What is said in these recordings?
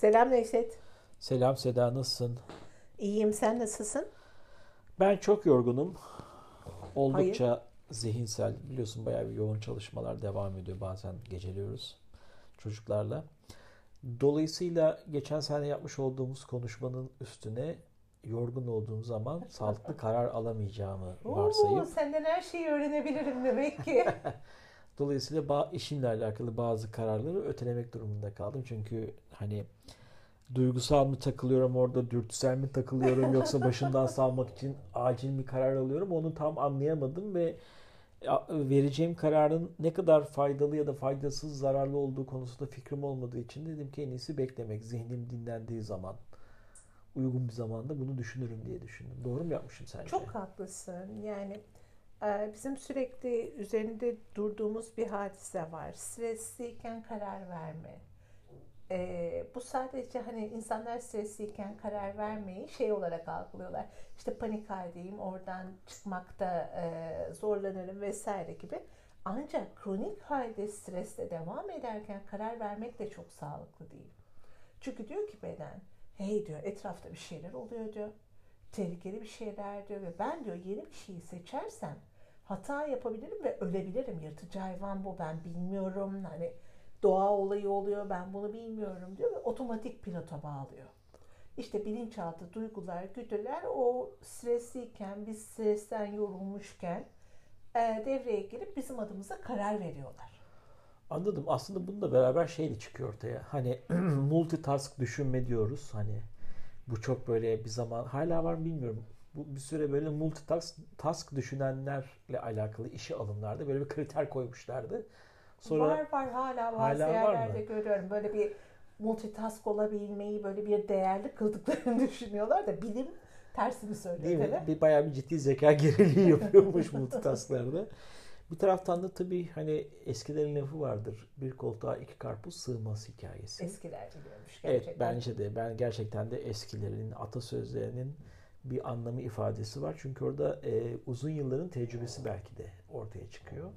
Selam Nevşet. Selam Seda nasılsın? İyiyim sen nasılsın? Ben çok yorgunum. Oldukça Hayır. zihinsel. Biliyorsun bayağı bir yoğun çalışmalar devam ediyor. Bazen geceliyoruz çocuklarla. Dolayısıyla geçen sene yapmış olduğumuz konuşmanın üstüne yorgun olduğum zaman sağlıklı karar alamayacağımı varsayıp. Oo, senden her şeyi öğrenebilirim demek ki. Dolayısıyla işimle alakalı bazı kararları ötelemek durumunda kaldım. Çünkü hani duygusal mı takılıyorum orada, dürtüsel mi takılıyorum yoksa başından salmak için acil mi karar alıyorum onu tam anlayamadım ve vereceğim kararın ne kadar faydalı ya da faydasız, zararlı olduğu konusunda fikrim olmadığı için dedim ki en iyisi beklemek. Zihnim dinlendiği zaman, uygun bir zamanda bunu düşünürüm diye düşündüm. Doğru mu yapmışım sence? Çok haklısın. Yani e, bizim sürekli üzerinde durduğumuz bir hadise var. Stresliyken karar verme e, bu sadece hani insanlar stresliyken karar vermeyi şey olarak algılıyorlar. İşte panik haldeyim, oradan çıkmakta e, zorlanırım vesaire gibi. Ancak kronik halde stresle devam ederken karar vermek de çok sağlıklı değil. Çünkü diyor ki beden, hey diyor etrafta bir şeyler oluyor diyor. Tehlikeli bir şeyler diyor ve ben diyor yeni bir şeyi seçersem hata yapabilirim ve ölebilirim. Yırtıcı hayvan bu ben bilmiyorum. Hani doğa olayı oluyor ben bunu bilmiyorum diyor ve otomatik pilota bağlıyor. İşte bilinçaltı duygular, güdüler o stresliyken, biz stresten yorulmuşken e, devreye girip bizim adımıza karar veriyorlar. Anladım. Aslında bununla beraber şey de çıkıyor ortaya. Hani multitask düşünme diyoruz. Hani bu çok böyle bir zaman hala var mı bilmiyorum. Bu bir süre böyle multitask task düşünenlerle alakalı işe alımlarda böyle bir kriter koymuşlardı. Sonra var var hala bazı hala yerlerde görüyorum. Böyle bir multitask olabilmeyi böyle bir değerli kıldıklarını düşünüyorlar da bilim tersini söylüyor. Değil mi? Bir, bayağı bir ciddi zeka geriliği yapıyormuş multitasklarda. Bir taraftan da tabii hani eskilerin lafı vardır. Bir koltuğa iki karpuz sığmaz hikayesi. Eskiler biliyormuş gerçekten. Evet bence de. Ben gerçekten de eskilerin atasözlerinin bir anlamı ifadesi var. Çünkü orada e, uzun yılların tecrübesi belki de ortaya çıkıyor.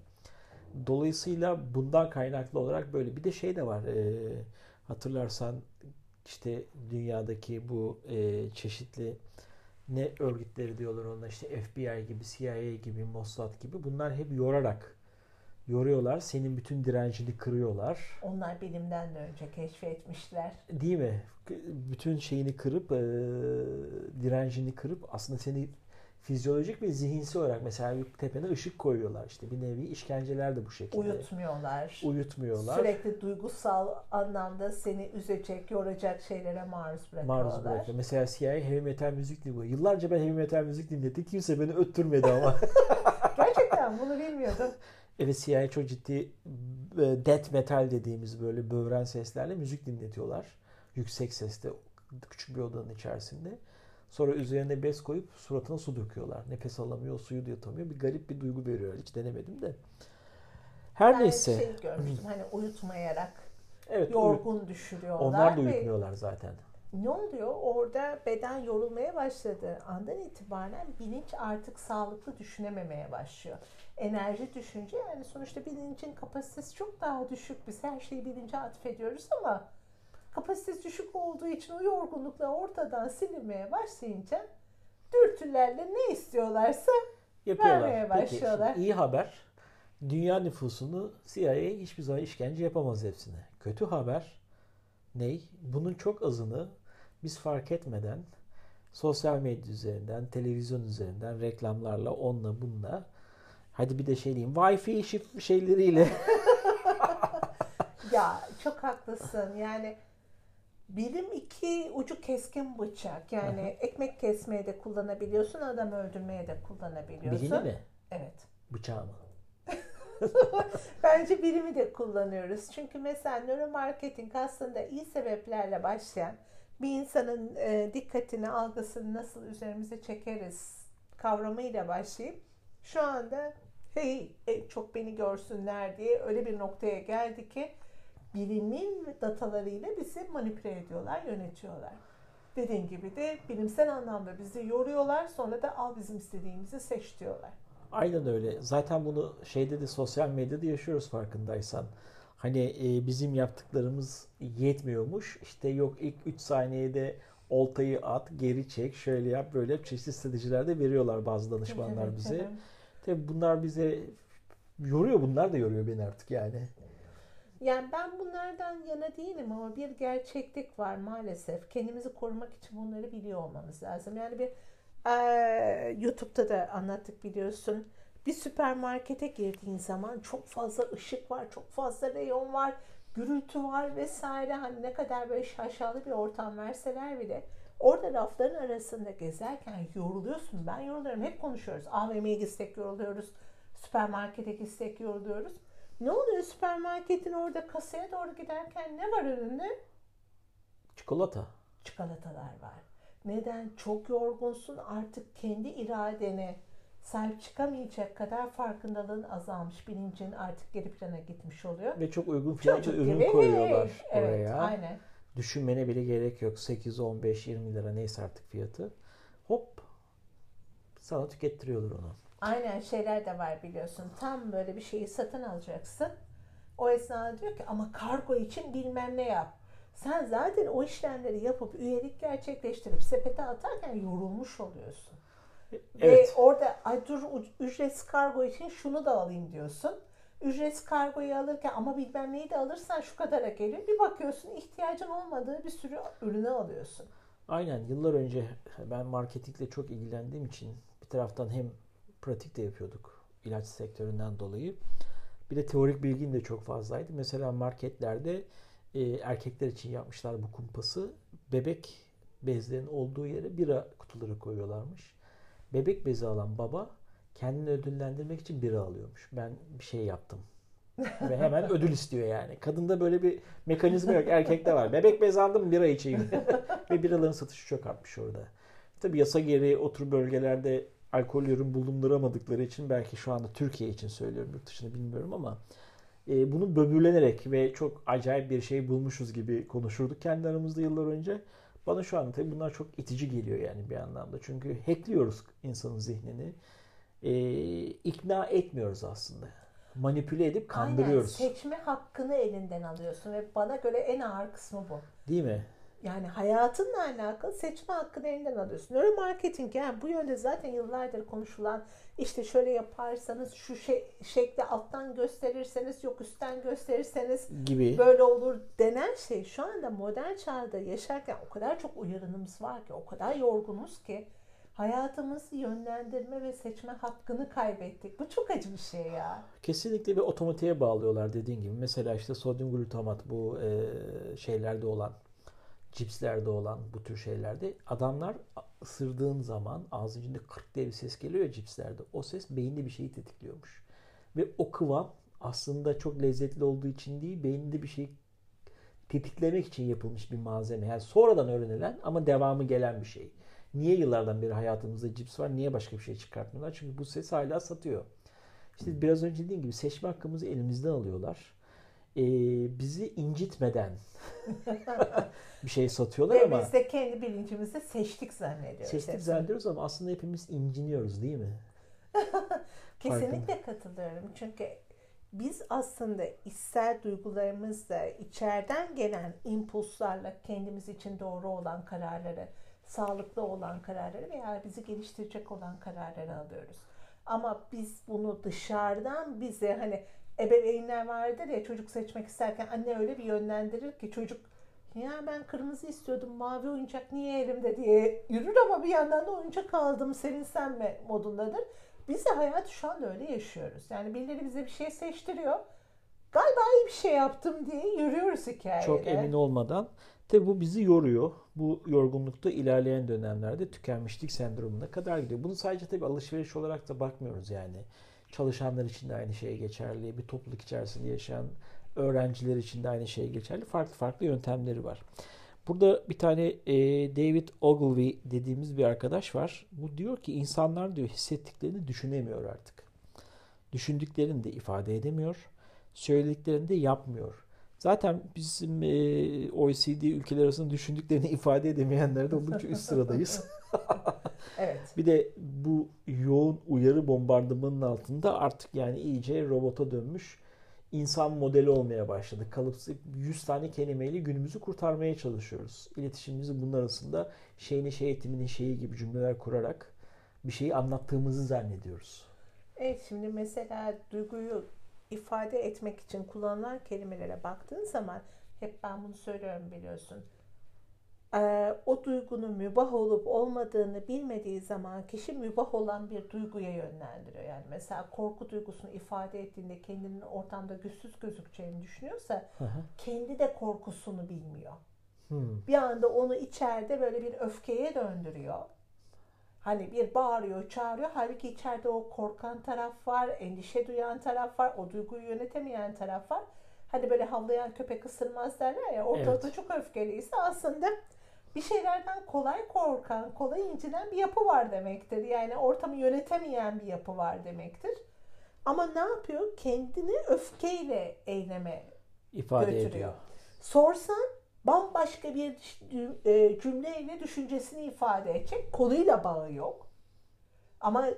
Dolayısıyla bundan kaynaklı olarak böyle bir de şey de var. E, hatırlarsan işte dünyadaki bu e, çeşitli ne örgütleri diyorlar onlar işte FBI gibi, CIA gibi, Mossad gibi bunlar hep yorarak yoruyorlar. Senin bütün direncini kırıyorlar. Onlar bilimden de önce keşfetmişler. Değil mi? Bütün şeyini kırıp e, direncini kırıp aslında seni fizyolojik ve zihinsel olarak mesela tepene ışık koyuyorlar işte bir nevi işkenceler de bu şekilde. Uyutmuyorlar. Uyutmuyorlar. Sürekli duygusal anlamda seni üzecek, yoracak şeylere maruz bırakıyorlar. Maruz bırakıyor. Mesela CIA heavy metal müzik dinliyor. Yıllarca ben heavy metal müzik dinledim. Kimse beni öttürmedi ama. Gerçekten bunu bilmiyordum. Evet CIA çok ciddi e, death metal dediğimiz böyle böğren seslerle müzik dinletiyorlar. Yüksek sesle küçük bir odanın içerisinde. Sonra üzerine bez koyup suratına su döküyorlar. Nefes alamıyor, suyu da yutamıyor. Bir garip bir duygu veriyor. Hiç denemedim de. Her ben neyse. şey görmüştüm hani uyutmayarak evet, yorgun uyut. düşürüyorlar. Onlar da uyutmuyorlar zaten. Ne oluyor? Orada beden yorulmaya başladı. Andan itibaren bilinç artık sağlıklı düşünememeye başlıyor. Enerji düşünce yani sonuçta bilincin kapasitesi çok daha düşük. Biz her şeyi bilince atfediyoruz ama kapasitesi düşük olduğu için o yorgunlukla ortadan silinmeye başlayınca dürtülerle ne istiyorlarsa Yapıyorlar. vermeye başlıyorlar. Peki, iyi haber. Dünya nüfusunu CIA hiçbir zaman işkence yapamaz hepsine. Kötü haber ney? Bunun çok azını biz fark etmeden sosyal medya üzerinden, televizyon üzerinden, reklamlarla, onunla bununla hadi bir de şey diyeyim, Wi-Fi şeyleriyle ya çok haklısın. Yani Bilim iki ucu keskin bıçak. Yani Aha. ekmek kesmeye de kullanabiliyorsun, adam öldürmeye de kullanabiliyorsun. Bilimi mi? Evet. Bıçağı mı? Bence bilimi de kullanıyoruz. Çünkü mesela nöromarketing aslında iyi sebeplerle başlayan bir insanın e, dikkatini, algısını nasıl üzerimize çekeriz kavramıyla başlayıp şu anda hey e, çok beni görsünler diye öyle bir noktaya geldi ki bilimin datalarıyla bizi manipüle ediyorlar, yönetiyorlar. Dediğim gibi de bilimsel anlamda bizi yoruyorlar sonra da al bizim istediğimizi seç diyorlar. Aynen öyle. Zaten bunu şeyde de sosyal medyada yaşıyoruz farkındaysan. Hani e, bizim yaptıklarımız yetmiyormuş. İşte yok ilk 3 saniyede oltayı at, geri çek, şöyle yap, böyle yap. Çeşitli stratejiler de veriyorlar bazı danışmanlar Evet, bize. evet. Tabii bunlar bize yoruyor. Bunlar da yoruyor beni artık yani. Yani ben bunlardan yana değilim ama bir gerçeklik var maalesef. Kendimizi korumak için bunları biliyor olmamız lazım. Yani bir eee, YouTube'da da anlattık biliyorsun. Bir süpermarkete girdiğin zaman çok fazla ışık var, çok fazla reyon var, gürültü var vesaire. Hani ne kadar böyle şaşalı bir ortam verseler bile orada rafların arasında gezerken yoruluyorsun. Ben yoruluyorum. Hep konuşuyoruz. AVM'ye gitsek yoruluyoruz. Süpermarkete gitsek yoruluyoruz. Ne oluyor süpermarketin orada kasaya doğru giderken ne var önünde? Çikolata. Çikolatalar var. Neden? Çok yorgunsun artık kendi iradene sahip çıkamayacak kadar farkındalığın azalmış. Bilincin artık geri plana gitmiş oluyor. Ve çok uygun fiyatlı Çocuk ürün gibi. koyuyorlar Evet, oraya. aynen. Düşünmene bile gerek yok. 8, 15, 20 lira neyse artık fiyatı. Hop sana tükettiriyorlar onu. Aynen şeyler de var biliyorsun. Tam böyle bir şeyi satın alacaksın. O esnada diyor ki ama kargo için bilmem ne yap. Sen zaten o işlemleri yapıp üyelik gerçekleştirip sepete atarken yorulmuş oluyorsun. Evet. Ve orada ay dur ücretsiz kargo için şunu da alayım diyorsun. Ücretsiz kargoyu alırken ama bilmem neyi de alırsan şu kadara geliyor. Bir bakıyorsun ihtiyacın olmadığı bir sürü ürünü alıyorsun. Aynen yıllar önce ben marketingle çok ilgilendiğim için bir taraftan hem pratik de yapıyorduk ilaç sektöründen dolayı. Bir de teorik bilgim de çok fazlaydı. Mesela marketlerde e, erkekler için yapmışlar bu kumpası. Bebek bezlerin olduğu yere bira kutuları koyuyorlarmış. Bebek bezi alan baba kendini ödüllendirmek için bira alıyormuş. Ben bir şey yaptım. Ve hemen ödül istiyor yani. Kadında böyle bir mekanizma yok. Erkekte var. Bebek bezi aldım bira içeyim. Ve biraların satışı çok artmış orada. Tabii yasa gereği o tür bölgelerde alkol ürün bulunduramadıkları için belki şu anda Türkiye için söylüyorum yurt dışını bilmiyorum ama e, bunu böbürlenerek ve çok acayip bir şey bulmuşuz gibi konuşurduk kendi aramızda yıllar önce. Bana şu anda tabii bunlar çok itici geliyor yani bir anlamda. Çünkü hackliyoruz insanın zihnini. E, ikna etmiyoruz aslında. Manipüle edip kandırıyoruz. Aynen seçme hakkını elinden alıyorsun ve bana göre en ağır kısmı bu. Değil mi? Yani hayatınla alakalı seçme hakkını elinden alıyorsun. Nöromarketing yani bu yönde zaten yıllardır konuşulan işte şöyle yaparsanız şu şey, şekli alttan gösterirseniz yok üstten gösterirseniz Gibi. böyle olur denen şey şu anda modern çağda yaşarken o kadar çok uyarınımız var ki o kadar yorgunuz ki hayatımızı yönlendirme ve seçme hakkını kaybettik. Bu çok acı bir şey ya. Kesinlikle bir otomatiğe bağlıyorlar dediğin gibi. Mesela işte sodyum glutamat bu e, şeylerde olan, cipslerde olan bu tür şeylerde adamlar ısırdığın zaman ağzın içinde kırk diye bir ses geliyor ya cipslerde. O ses beyinde bir şeyi tetikliyormuş. Ve o kıvam aslında çok lezzetli olduğu için değil, beyinde bir şeyi tetiklemek için yapılmış bir malzeme. Yani sonradan öğrenilen ama devamı gelen bir şey. Niye yıllardan beri hayatımızda cips var? Niye başka bir şey çıkartmıyorlar? Çünkü bu ses hala satıyor. İşte biraz önce dediğim gibi seçme hakkımızı elimizden alıyorlar. Ee, bizi incitmeden bir şey satıyorlar Ve ama biz de kendi bilincimizde seçtik zannediyoruz. seçtik hepsini. zannediyoruz ama aslında hepimiz inciniyoruz değil mi? Kesinlikle katılıyorum. Çünkü biz aslında içsel duygularımızla içeriden gelen impulslarla kendimiz için doğru olan kararları, sağlıklı olan kararları veya bizi geliştirecek olan kararları alıyoruz. Ama biz bunu dışarıdan bize hani ebeveynler vardır ya çocuk seçmek isterken anne öyle bir yönlendirir ki çocuk ya ben kırmızı istiyordum mavi oyuncak niye elimde diye yürür ama bir yandan da oyuncak aldım sevinsem mi modundadır. Biz de hayatı şu anda öyle yaşıyoruz. Yani birileri bize bir şey seçtiriyor. Galiba iyi bir şey yaptım diye yürüyoruz hikayede. Çok emin olmadan. Tabi bu bizi yoruyor. Bu yorgunlukta ilerleyen dönemlerde tükenmişlik sendromuna kadar gidiyor. Bunu sadece tabii alışveriş olarak da bakmıyoruz yani. Çalışanlar için de aynı şey geçerli. Bir topluluk içerisinde yaşayan öğrenciler için de aynı şey geçerli. Farklı farklı yöntemleri var. Burada bir tane e, David Ogilvy dediğimiz bir arkadaş var. Bu diyor ki insanlar diyor hissettiklerini düşünemiyor artık. Düşündüklerini de ifade edemiyor. Söylediklerini de yapmıyor. Zaten bizim e, OECD ülkeler arasında düşündüklerini ifade edemeyenlerde oldukça üst sıradayız. Evet. Bir de bu yoğun uyarı bombardımanının altında artık yani iyice robota dönmüş insan modeli olmaya başladık. Kalıpsız 100 tane kelimeyle günümüzü kurtarmaya çalışıyoruz. İletişimimizi bunun arasında şeyini şey eğitiminin şeyi gibi cümleler kurarak bir şeyi anlattığımızı zannediyoruz. Evet şimdi mesela duyguyu ifade etmek için kullanılan kelimelere baktığın zaman hep ben bunu söylüyorum biliyorsun. Ee, o duygunun mübah olup olmadığını bilmediği zaman kişi mübah olan bir duyguya yönlendiriyor. Yani mesela korku duygusunu ifade ettiğinde kendinin ortamda güçsüz gözükeceğini düşünüyorsa hı. kendi de korkusunu bilmiyor. Hmm. Bir anda onu içeride böyle bir öfkeye döndürüyor. Hani bir bağırıyor, çağırıyor. Halbuki içeride o korkan taraf var, endişe duyan taraf var, o duyguyu yönetemeyen taraf var. Hani böyle havlayan köpek ısırmaz derler ya. Ortada Evet. çok öfkeliyse aslında bir şeylerden kolay korkan, kolay incinen bir yapı var demektir. Yani ortamı yönetemeyen bir yapı var demektir. Ama ne yapıyor? Kendini öfkeyle eyleme ifade götürüyor. ediyor. Sorsan bambaşka bir e, cümleyle düşüncesini ifade edecek. Konuyla bağı yok. Ama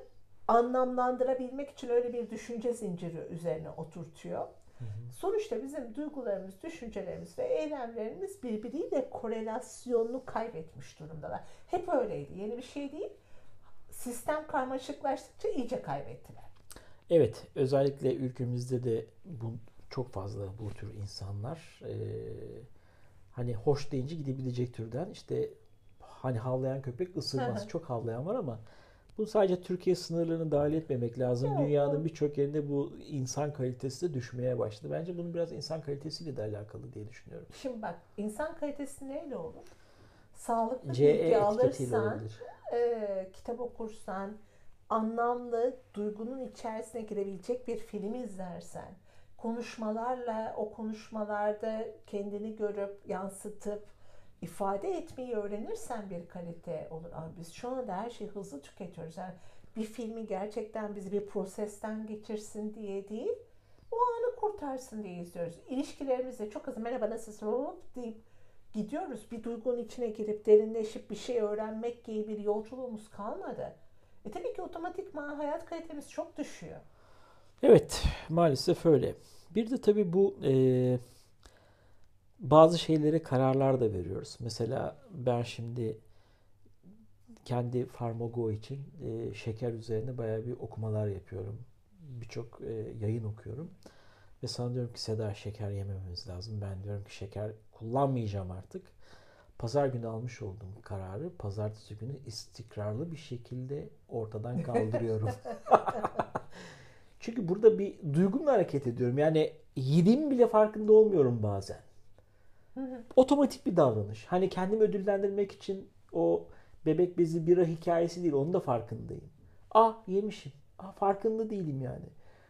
anlamlandırabilmek için öyle bir düşünce zinciri üzerine oturtuyor. Sonuçta bizim duygularımız, düşüncelerimiz ve eylemlerimiz birbiriyle korelasyonunu kaybetmiş durumdalar. Hep öyleydi. Yeni bir şey değil. Sistem karmaşıklaştıkça iyice kaybettiler. Evet, özellikle ülkemizde de bu çok fazla bu tür insanlar Ee, hani hoş deyince gidebilecek türden işte hani havlayan köpek ısırmaz. Çok havlayan var ama bu sadece Türkiye sınırlarını dahil etmemek lazım. Yok, Dünyanın birçok yerinde bu insan kalitesi de düşmeye başladı. Bence bunun biraz insan kalitesiyle de alakalı diye düşünüyorum. Şimdi bak insan kalitesi neyle olur? Sağlıklı CE bilgi alırsan, e, kitap okursan, anlamlı, duygunun içerisine girebilecek bir film izlersen, konuşmalarla o konuşmalarda kendini görüp, yansıtıp, ifade etmeyi öğrenirsen bir kalite olur. Ama biz şu anda her şeyi hızlı tüketiyoruz. Yani bir filmi gerçekten bizi bir prosesten geçirsin diye değil, o anı kurtarsın diye izliyoruz. İlişkilerimizde çok hızlı merhaba nasılsın hop deyip gidiyoruz. Bir duygunun içine girip derinleşip bir şey öğrenmek gibi bir yolculuğumuz kalmadı. E tabii ki otomatikman hayat kalitemiz çok düşüyor. Evet, maalesef öyle. Bir de tabii bu e, bazı şeylere kararlar da veriyoruz. Mesela ben şimdi kendi Farmago için e, şeker üzerine bayağı bir okumalar yapıyorum. Birçok e, yayın okuyorum. Ve sana diyorum ki Seda şeker yemememiz lazım. Ben diyorum ki şeker kullanmayacağım artık. Pazar günü almış olduğum kararı pazartesi günü istikrarlı bir şekilde ortadan kaldırıyorum. Çünkü burada bir duygumla hareket ediyorum. Yani yediğim bile farkında olmuyorum bazen. Otomatik bir davranış. Hani kendimi ödüllendirmek için o bebek bezi bira hikayesi değil. Onun da farkındayım. Ah yemişim. Ah farkında değilim yani.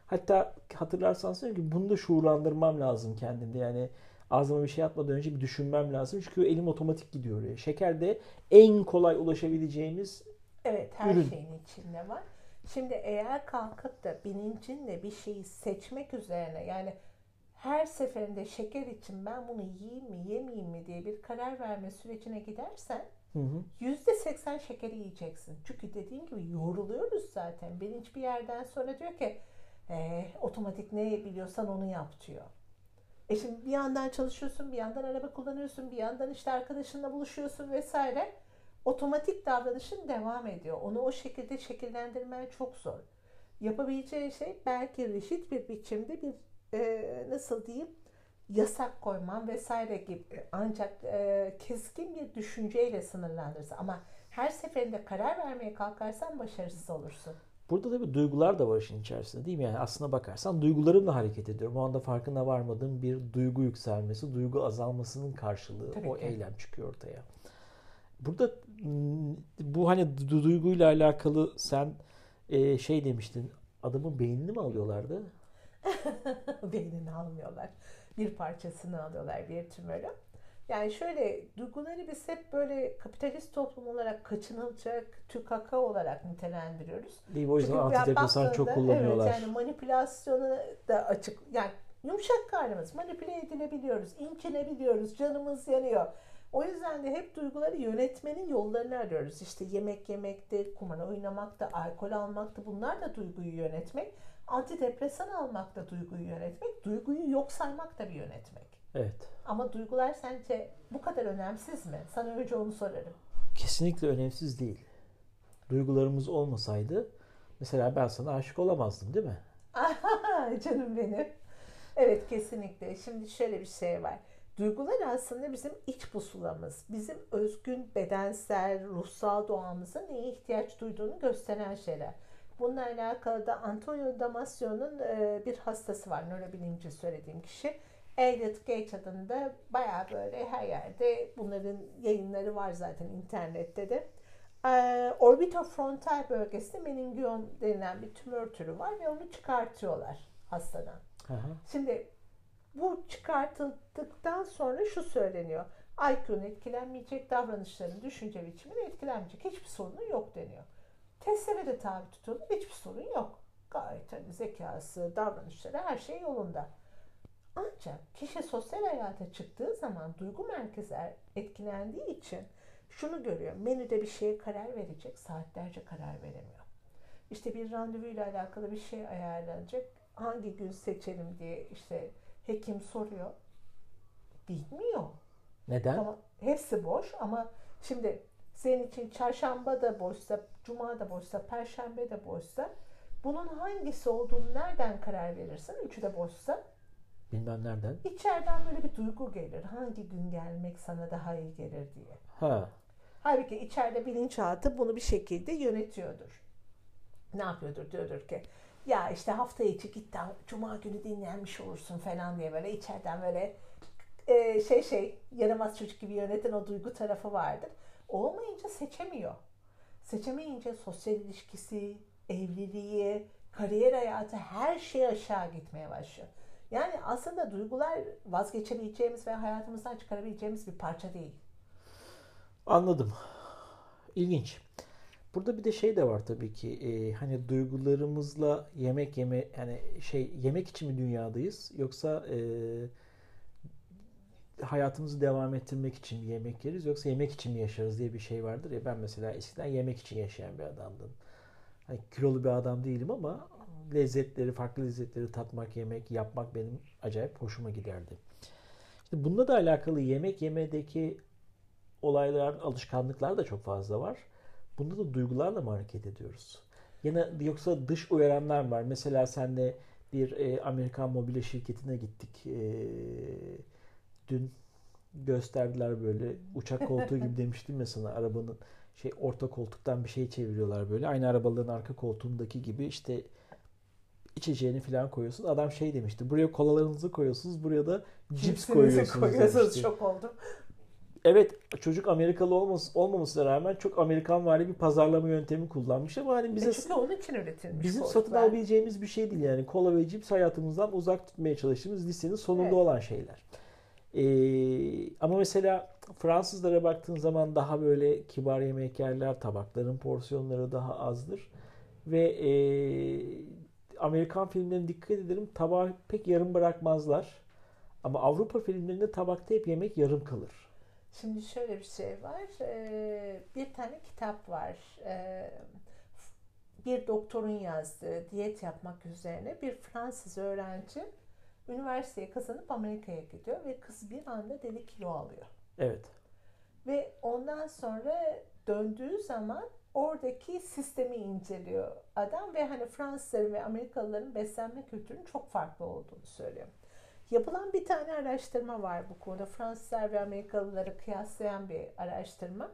Hatta hatırlarsanız diyorum ki bunu da şuurlandırmam lazım kendimde. Yani ağzıma bir şey atmadan önce bir düşünmem lazım. Çünkü elim otomatik gidiyor oraya. Şeker de en kolay ulaşabileceğimiz Evet her Ürün. şeyin içinde var. Şimdi eğer kalkıp da bilincinle bir şeyi seçmek üzerine yani her seferinde şeker için ben bunu yiyeyim mi yemeyeyim mi diye bir karar verme sürecine gidersen hı, %80 şekeri yiyeceksin. Çünkü dediğim gibi yoruluyoruz zaten. Bilinç bir yerden sonra diyor ki "Eh, otomatik ne biliyorsan onu yap diyor. E şimdi bir yandan çalışıyorsun, bir yandan araba kullanıyorsun, bir yandan işte arkadaşınla buluşuyorsun vesaire. Otomatik davranışın devam ediyor. Onu o şekilde şekillendirmen çok zor. Yapabileceğin şey belki reşit bir biçimde bir e, nasıl diyeyim yasak koyman vesaire gibi ancak e, keskin bir düşünceyle sınırlandırırsın ama her seferinde karar vermeye kalkarsan başarısız olursun. Burada tabii duygular da var işin içerisinde değil mi? Yani aslına bakarsan duygularımla hareket ediyorum. O anda farkına varmadığım bir duygu yükselmesi, duygu azalmasının karşılığı Tabii o ki. eylem çıkıyor ortaya. Burada bu hani du- duyguyla alakalı sen e, şey demiştin. Adamın beynini mi alıyorlardı? Beynini almıyorlar. Bir parçasını alıyorlar bir tümörü. Yani şöyle duyguları biz hep böyle kapitalist toplum olarak kaçınılacak tükaka olarak nitelendiriyoruz. Değil? O yüzden antidepresan çok kullanıyorlar. Evet yani manipülasyonu da açık. Yani yumuşak karnımız manipüle edilebiliyoruz, incinebiliyoruz, canımız yanıyor. O yüzden de hep duyguları yönetmenin yollarını arıyoruz. İşte yemek yemekte, kumar oynamakta, alkol almakta bunlar da duyguyu yönetmek. Antidepresan almak da duyguyu yönetmek, duyguyu yok saymak da bir yönetmek. Evet. Ama duygular sence bu kadar önemsiz mi? Sana önce onu sorarım. Kesinlikle önemsiz değil. Duygularımız olmasaydı mesela ben sana aşık olamazdım değil mi? Canım benim. Evet kesinlikle. Şimdi şöyle bir şey var. Duygular aslında bizim iç pusulamız. Bizim özgün bedensel, ruhsal doğamızın neye ihtiyaç duyduğunu gösteren şeyler. Bununla alakalı da Antonio Damasio'nun e, bir hastası var. Nörobilimci söylediğim kişi. Elliot Gage adında baya böyle her yerde bunların yayınları var zaten internette de. E, orbitofrontal bölgesinde meningiom denilen bir tümör türü var ve onu çıkartıyorlar hastadan. Aha. Şimdi bu çıkartıldıktan sonra şu söyleniyor. IQ'un etkilenmeyecek, davranışların, düşünce biçiminin etkilenmeyecek. Hiçbir sorunu yok deniyor. Testlere de tabi tutuldu. Hiçbir sorun yok. Gayet hani zekası, davranışları her şey yolunda. Ancak kişi sosyal hayata çıktığı zaman duygu merkezi etkilendiği için şunu görüyor. Menüde bir şeye karar verecek, saatlerce karar veremiyor. İşte bir randevuyla alakalı bir şey ayarlanacak. Hangi gün seçelim diye işte hekim soruyor. Bilmiyor. Neden? Ama hepsi boş ama şimdi senin için çarşamba da boşsa, cuma da boşsa, perşembe de boşsa bunun hangisi olduğunu nereden karar verirsin? Üçü de boşsa. Bilmem nereden. İçeriden böyle bir duygu gelir. Hangi gün gelmek sana daha iyi gelir diye. Ha. Halbuki içeride bilinçaltı bunu bir şekilde yönetiyordur. Ne yapıyordur? Diyordur ki ya işte hafta içi git de cuma günü dinlenmiş olursun falan diye böyle içeriden böyle e, şey şey yaramaz çocuk gibi yöneten o duygu tarafı vardır. Olmayınca seçemiyor. Seçemeyince sosyal ilişkisi, evliliği, kariyer hayatı her şey aşağı gitmeye başlıyor. Yani aslında duygular vazgeçebileceğimiz ve hayatımızdan çıkarabileceğimiz bir parça değil. Anladım. İlginç. Burada bir de şey de var tabii ki e, hani duygularımızla yemek yeme yani şey yemek için mi dünyadayız yoksa e, hayatımızı devam ettirmek için mi yemek yeriz yoksa yemek için mi yaşarız diye bir şey vardır ya ben mesela eskiden yemek için yaşayan bir adamdım. Hani kilolu bir adam değilim ama lezzetleri, farklı lezzetleri tatmak, yemek, yapmak benim acayip hoşuma giderdi. İşte bununla da alakalı yemek yemedeki olaylar, alışkanlıklar da çok fazla var. Bunda da duygularla mı hareket ediyoruz? Yine yoksa dış uyaranlar var. Mesela senle bir e, Amerikan mobilya şirketine gittik. E, dün gösterdiler böyle uçak koltuğu gibi demiştim ya sana arabanın şey orta koltuktan bir şey çeviriyorlar böyle. Aynı arabaların arka koltuğundaki gibi işte içeceğini falan koyuyorsun. Adam şey demişti. Buraya kolalarınızı koyuyorsunuz. Buraya da cips koyuyorsunuz. koyuyorsunuz çok oldum. Evet çocuk Amerikalı olması, olmamasına rağmen çok Amerikan vari bir pazarlama yöntemi kullanmış ama hani bize e çünkü onun için üretilmiş. Bizim satın ben. alabileceğimiz bir şey değil yani. Kola ve cips hayatımızdan uzak tutmaya çalıştığımız listenin sonunda evet. olan şeyler. Ee, ama mesela Fransızlara baktığın zaman daha böyle kibar yemek yerler, tabakların porsiyonları daha azdır. Ve e, Amerikan filmlerine dikkat ederim tabağı pek yarım bırakmazlar. Ama Avrupa filmlerinde tabakta hep yemek yarım kalır. Şimdi şöyle bir şey var. Ee, bir tane kitap var. Ee, bir doktorun yazdığı diyet yapmak üzerine bir Fransız öğrenci üniversiteye kazanıp Amerika'ya gidiyor ve kız bir anda deli kilo alıyor. Evet. Ve ondan sonra döndüğü zaman oradaki sistemi inceliyor adam ve hani Fransızların ve Amerikalıların beslenme kültürünün çok farklı olduğunu söylüyor. Yapılan bir tane araştırma var bu konuda. Fransızlar ve Amerikalıları kıyaslayan bir araştırma.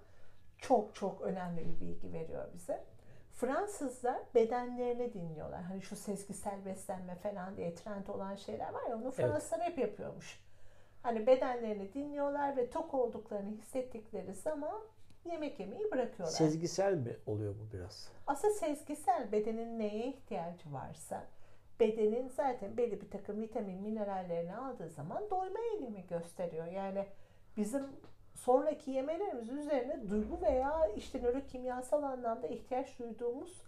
Çok çok önemli bir bilgi veriyor bize. Fransızlar bedenlerini dinliyorlar. Hani şu sezgisel beslenme falan diye trend olan şeyler var ya onu Fransızlar evet. hep yapıyormuş. Hani bedenlerini dinliyorlar ve tok olduklarını hissettikleri zaman yemek yemeyi bırakıyorlar. Sezgisel mi oluyor bu biraz? Aslında sezgisel bedenin neye ihtiyacı varsa bedenin zaten belli bir takım vitamin minerallerini aldığı zaman doyma eğilimi gösteriyor. Yani bizim sonraki yemelerimiz üzerine duygu veya işte nörokimyasal anlamda ihtiyaç duyduğumuz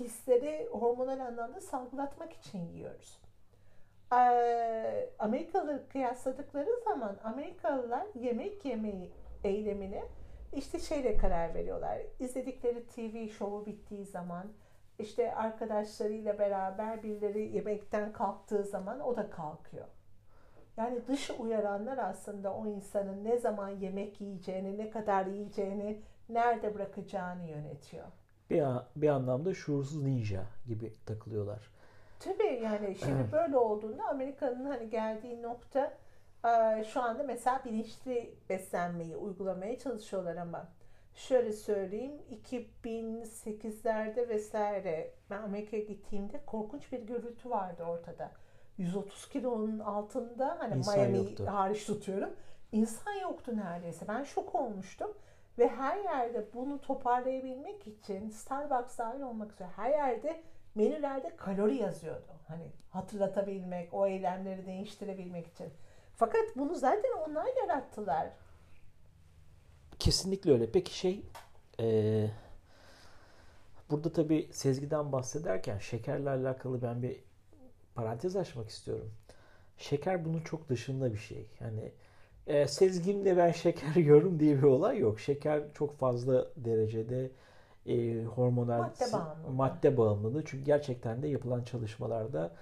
hisleri hormonal anlamda salgılatmak için yiyoruz. Ee, Amerikalıları kıyasladıkları zaman Amerikalılar yemek yemeyi eylemini işte şeyle karar veriyorlar. İzledikleri TV şovu bittiği zaman işte arkadaşlarıyla beraber birileri yemekten kalktığı zaman o da kalkıyor. Yani dış uyaranlar aslında o insanın ne zaman yemek yiyeceğini, ne kadar yiyeceğini, nerede bırakacağını yönetiyor. Bir, bir anlamda şuursuz ninja gibi takılıyorlar. Tabii yani şimdi böyle olduğunda Amerika'nın hani geldiği nokta şu anda mesela bilinçli beslenmeyi uygulamaya çalışıyorlar ama şöyle söyleyeyim 2008'lerde vesaire ben Amerika'ya gittiğimde korkunç bir gürültü vardı ortada. 130 kilonun altında hani İnsan Miami hariç tutuyorum. İnsan yoktu neredeyse. Ben şok olmuştum. Ve her yerde bunu toparlayabilmek için Starbucks dahil olmak üzere her yerde menülerde kalori yazıyordu. Hani hatırlatabilmek, o eylemleri değiştirebilmek için. Fakat bunu zaten onlar yarattılar. Kesinlikle öyle. Peki şey ee, burada tabii Sezgi'den bahsederken şekerle alakalı ben bir parantez açmak istiyorum. Şeker bunun çok dışında bir şey. Yani e, sezgimle ben şeker yiyorum diye bir olay yok. Şeker çok fazla derecede e, hormonal madde bağımlılığı. madde bağımlılığı. Çünkü gerçekten de yapılan çalışmalarda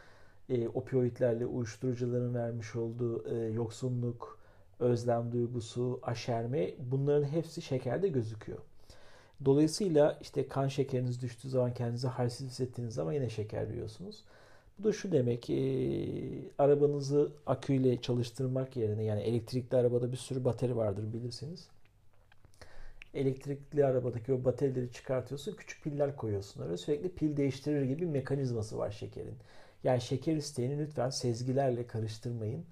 e, opioidlerle uyuşturucuların vermiş olduğu e, yoksunluk, özlem duygusu, aşerme bunların hepsi şekerde gözüküyor. Dolayısıyla işte kan şekeriniz düştüğü zaman kendinizi halsiz hissettiğiniz zaman yine şeker yiyorsunuz. Bu da şu demek, e, arabanızı aküyle çalıştırmak yerine yani elektrikli arabada bir sürü batarya vardır bilirsiniz. Elektrikli arabadaki o bataryaları çıkartıyorsun, küçük piller koyuyorsun oraya. Sürekli pil değiştirir gibi bir mekanizması var şekerin. Yani şeker isteğini lütfen sezgilerle karıştırmayın.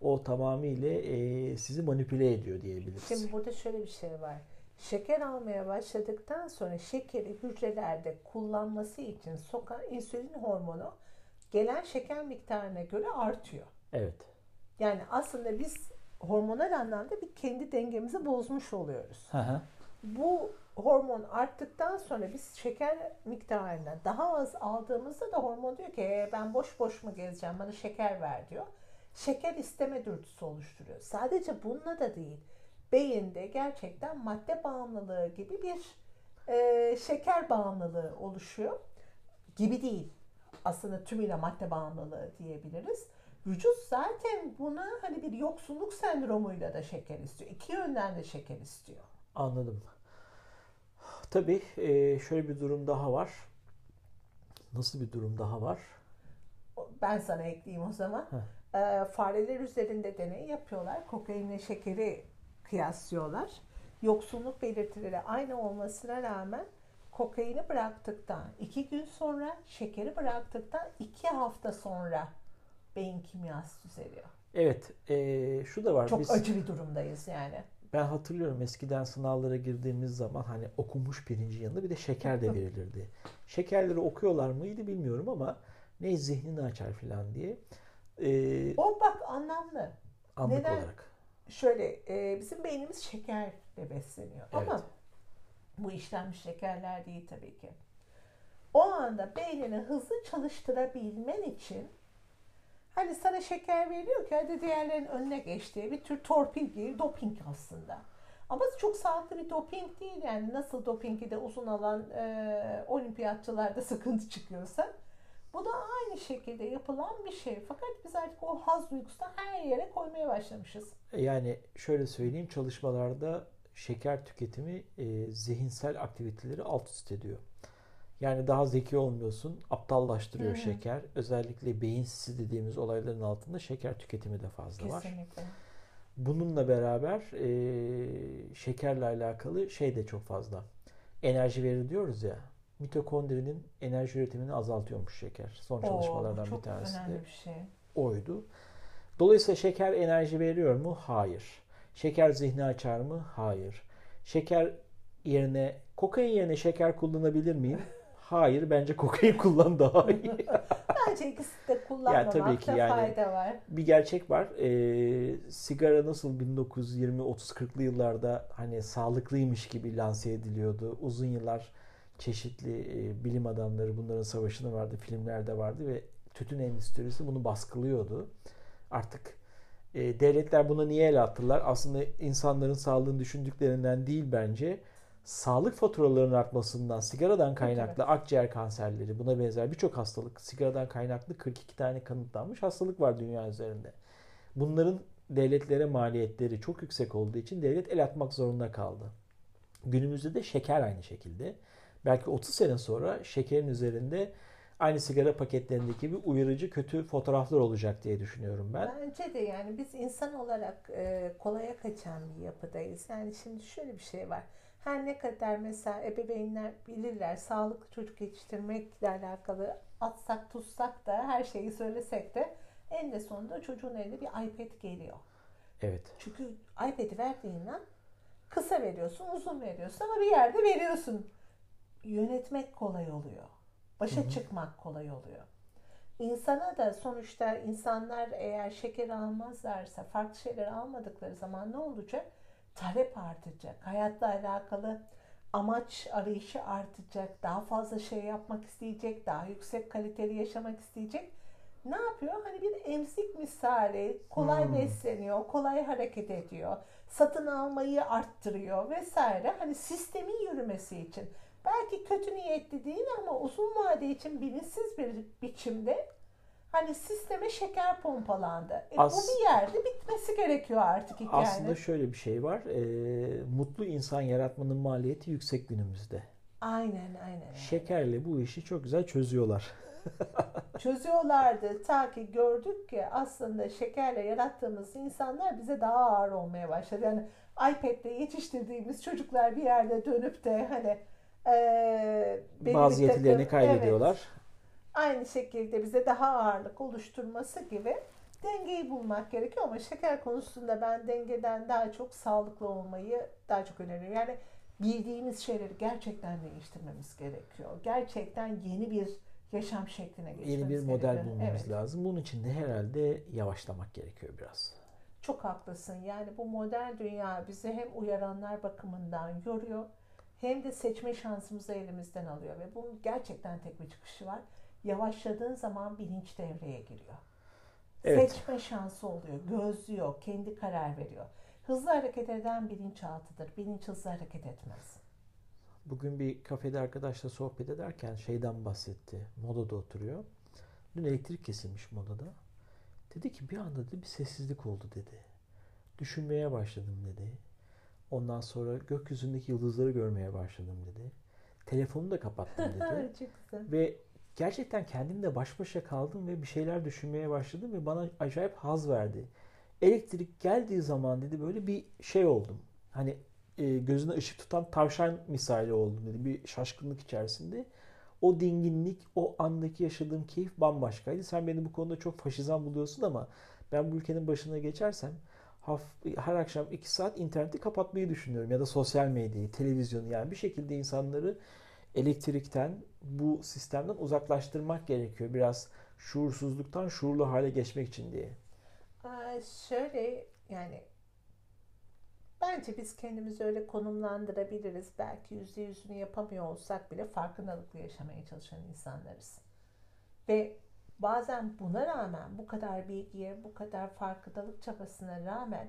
O tamamıyla e, sizi manipüle ediyor diyebiliriz. Şimdi burada şöyle bir şey var. Şeker almaya başladıktan sonra şekeri hücrelerde kullanması için sokan insülin hormonu gelen şeker miktarına göre artıyor. Evet. Yani aslında biz hormonal anlamda bir kendi dengemizi bozmuş oluyoruz. Hı hı. Bu hormon arttıktan sonra biz şeker miktarını daha az aldığımızda da hormon diyor ki e, ben boş boş mu gezeceğim bana şeker ver diyor. Şeker isteme dürtüsü oluşturuyor. Sadece bununla da değil. Beyinde gerçekten madde bağımlılığı gibi bir e, şeker bağımlılığı oluşuyor. Gibi değil aslında tümüyle madde bağımlılığı diyebiliriz. Vücut zaten buna hani bir yoksulluk sendromuyla da şeker istiyor. İki yönden de şeker istiyor. Anladım. Tabii e, şöyle bir durum daha var. Nasıl bir durum daha var? Ben sana ekleyeyim o zaman. E, fareler üzerinde deney yapıyorlar. Kokainle şekeri kıyaslıyorlar. Yoksulluk belirtileri aynı olmasına rağmen kokaini bıraktıktan iki gün sonra, şekeri bıraktıktan iki hafta sonra beyin kimyası düzeliyor. Evet, e, şu da var. Çok Biz, acı bir durumdayız yani. Ben hatırlıyorum eskiden sınavlara girdiğimiz zaman hani okunmuş pirinci yanında bir de şeker de verilirdi. Şekerleri okuyorlar mıydı bilmiyorum ama ne zihnini açar falan diye. Ee, o bak anlamlı. Anlık Neden? olarak. Şöyle e, bizim beynimiz şekerle besleniyor. Evet. Ama bu işlenmiş şekerler değil tabii ki. O anda beynini hızlı çalıştırabilmen için hani sana şeker veriyor ki hadi diğerlerin önüne geçtiği bir tür torpil gibi doping aslında. Ama çok sağlıklı bir doping değil yani nasıl dopingi de uzun alan e, olimpiyatçılarda sıkıntı çıkıyorsa bu da aynı şekilde yapılan bir şey. Fakat biz artık o haz duygusunu her yere koymaya başlamışız. Yani şöyle söyleyeyim çalışmalarda şeker tüketimi e, zihinsel aktiviteleri alt üst ediyor. Yani daha zeki olmuyorsun, aptallaştırıyor Hı-hı. şeker. Özellikle beyinsiz dediğimiz olayların altında şeker tüketimi de fazla Kesinlikle. var. Bununla beraber e, şekerle alakalı şey de çok fazla. Enerji verir diyoruz ya. Mitokondrinin enerji üretimini azaltıyormuş şeker. Son çalışmalardan Oo, bir tanesi de bir şey. oydu. Dolayısıyla şeker enerji veriyor mu? Hayır. Şeker zihni açar mı? Hayır. Şeker yerine kokain yerine şeker kullanabilir miyim? Hayır. Bence kokain kullan daha iyi. bence ikisi de kullanmamakta yani tabii ki yani fayda var. Bir gerçek var. Ee, sigara nasıl 1920 30 40'lı yıllarda hani sağlıklıymış gibi lanse ediliyordu. Uzun yıllar çeşitli e, bilim adamları bunların savaşını vardı, filmlerde vardı ve tütün endüstrisi bunu baskılıyordu. Artık e, devletler buna niye el attılar? Aslında insanların sağlığını düşündüklerinden değil bence. sağlık faturalarının artmasından, sigaradan kaynaklı akciğer kanserleri, buna benzer birçok hastalık, sigaradan kaynaklı 42 tane kanıtlanmış hastalık var dünya üzerinde. Bunların devletlere maliyetleri çok yüksek olduğu için devlet el atmak zorunda kaldı. Günümüzde de şeker aynı şekilde. Belki 30 sene sonra şekerin üzerinde aynı sigara paketlerindeki gibi uyarıcı kötü fotoğraflar olacak diye düşünüyorum ben. Bence de yani biz insan olarak e, kolaya kaçan bir yapıdayız. Yani şimdi şöyle bir şey var. Her ne kadar mesela ebeveynler bilirler sağlıklı çocuk yetiştirmekle alakalı atsak tutsak da her şeyi söylesek de en de sonunda çocuğun eline bir iPad geliyor. Evet. Çünkü iPad'i verdiğinden kısa veriyorsun, uzun veriyorsun ama bir yerde veriyorsun. Yönetmek kolay oluyor. Başa Hı-hı. çıkmak kolay oluyor. İnsana da sonuçta insanlar eğer şeker almazlarsa, farklı şeyler almadıkları zaman ne olacak? Talep artacak. Hayatla alakalı amaç arayışı artacak. Daha fazla şey yapmak isteyecek. Daha yüksek kaliteli yaşamak isteyecek. Ne yapıyor? Hani bir emzik misali kolay hmm. besleniyor, kolay hareket ediyor, satın almayı arttırıyor vesaire. Hani sistemin yürümesi için belki kötü niyetli değil ama uzun vade için bilinçsiz bir biçimde hani sisteme şeker pompalandı. E, As- bu bir yerde bitmesi gerekiyor artık hikayenin. Aslında şöyle bir şey var. E, mutlu insan yaratmanın maliyeti yüksek günümüzde. Aynen aynen. Şekerle bu işi çok güzel çözüyorlar. çözüyorlardı. Ta ki gördük ki aslında şekerle yarattığımız insanlar bize daha ağır olmaya başladı. Yani iPad'le yetiştirdiğimiz çocuklar bir yerde dönüp de hani e, bazı yetilerini kaybediyorlar. Evet, aynı şekilde bize daha ağırlık oluşturması gibi dengeyi bulmak gerekiyor ama şeker konusunda ben dengeden daha çok sağlıklı olmayı daha çok öneriyorum. Yani bildiğimiz şeyleri gerçekten değiştirmemiz gerekiyor. Gerçekten yeni bir yaşam şekline geçmemiz Yeni bir model gerekiyor. bulmamız evet. lazım. Bunun için de herhalde yavaşlamak gerekiyor biraz. Çok haklısın. Yani bu modern dünya bizi hem uyaranlar bakımından yoruyor hem de seçme şansımızı elimizden alıyor ve bunun gerçekten tek bir çıkışı var. Yavaşladığın zaman bilinç devreye giriyor. Evet. Seçme şansı oluyor, gözlüyor, kendi karar veriyor. Hızlı hareket eden bilinçaltıdır. Bilinç hızlı hareket etmez. Bugün bir kafede arkadaşla sohbet ederken şeyden bahsetti. Modada oturuyor. Dün elektrik kesilmiş modada. Dedi ki bir anda dedi bir sessizlik oldu dedi. Düşünmeye başladım dedi. Ondan sonra gökyüzündeki yıldızları görmeye başladım dedi. Telefonu da kapattım dedi. ve gerçekten kendimle baş başa kaldım ve bir şeyler düşünmeye başladım ve bana acayip haz verdi. Elektrik geldiği zaman dedi böyle bir şey oldum. Hani e, gözüne ışık tutan tavşan misali oldum dedi. Bir şaşkınlık içerisinde. O dinginlik, o andaki yaşadığım keyif bambaşkaydı. Sen beni bu konuda çok faşizan buluyorsun ama ben bu ülkenin başına geçersem her akşam iki saat interneti kapatmayı düşünüyorum. Ya da sosyal medyayı, televizyonu yani bir şekilde insanları elektrikten, bu sistemden uzaklaştırmak gerekiyor. Biraz şuursuzluktan şuurlu hale geçmek için diye. Aa, şöyle yani bence biz kendimizi öyle konumlandırabiliriz. Belki yüzde yüzünü yapamıyor olsak bile farkındalıklı yaşamaya çalışan insanlarız. Ve bazen buna rağmen bu kadar bilgiye, bu kadar farkındalık çabasına rağmen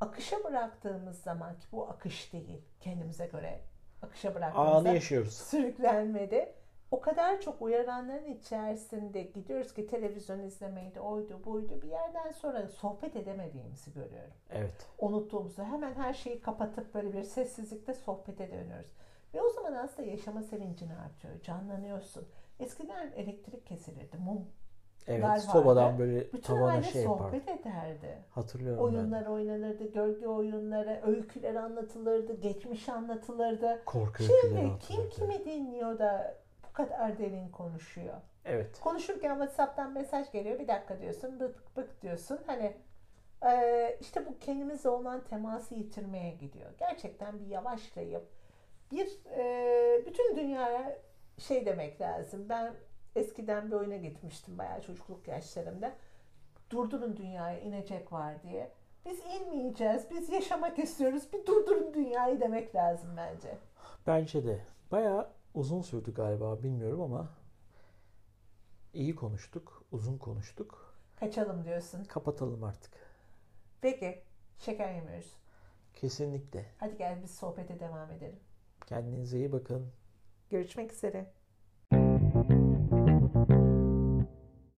akışa bıraktığımız zaman ki bu akış değil kendimize göre akışa bıraktığımızda Anı yaşıyoruz. sürüklenmedi. O kadar çok uyaranların içerisinde gidiyoruz ki televizyon izlemeydi, oydu, buydu. Bir yerden sonra sohbet edemediğimizi görüyorum. Evet. Unuttuğumuzu hemen her şeyi kapatıp böyle bir sessizlikte sohbete dönüyoruz. Ve o zaman aslında yaşama sevincin artıyor, canlanıyorsun. Eskiden elektrik kesilirdi. Mum Evet, vardı. sobadan böyle Bütün tavana şey yapar. sohbet ederdi. Hatırlıyorum Oyunlar ben. oynanırdı, gölge oyunları, öyküler anlatılırdı, geçmiş anlatılırdı. Korku Şimdi kim kimi dinliyor da bu kadar derin konuşuyor? Evet. Konuşurken WhatsApp'tan mesaj geliyor. Bir dakika diyorsun, bık bık diyorsun. Hani e, işte bu kendimizle olan teması yitirmeye gidiyor. Gerçekten bir yavaşlayıp bir e, bütün dünyaya şey demek lazım. Ben eskiden bir oyuna gitmiştim bayağı çocukluk yaşlarımda. Durdurun dünyaya inecek var diye. Biz inmeyeceğiz. Biz yaşamak istiyoruz. Bir durdurun dünyayı demek lazım bence. Bence de. Bayağı uzun sürdü galiba bilmiyorum ama iyi konuştuk. Uzun konuştuk. Kaçalım diyorsun. Kapatalım artık. Peki. Şeker yemiyoruz. Kesinlikle. Hadi gel biz sohbete devam edelim. Kendinize iyi bakın. Görüşmek üzere.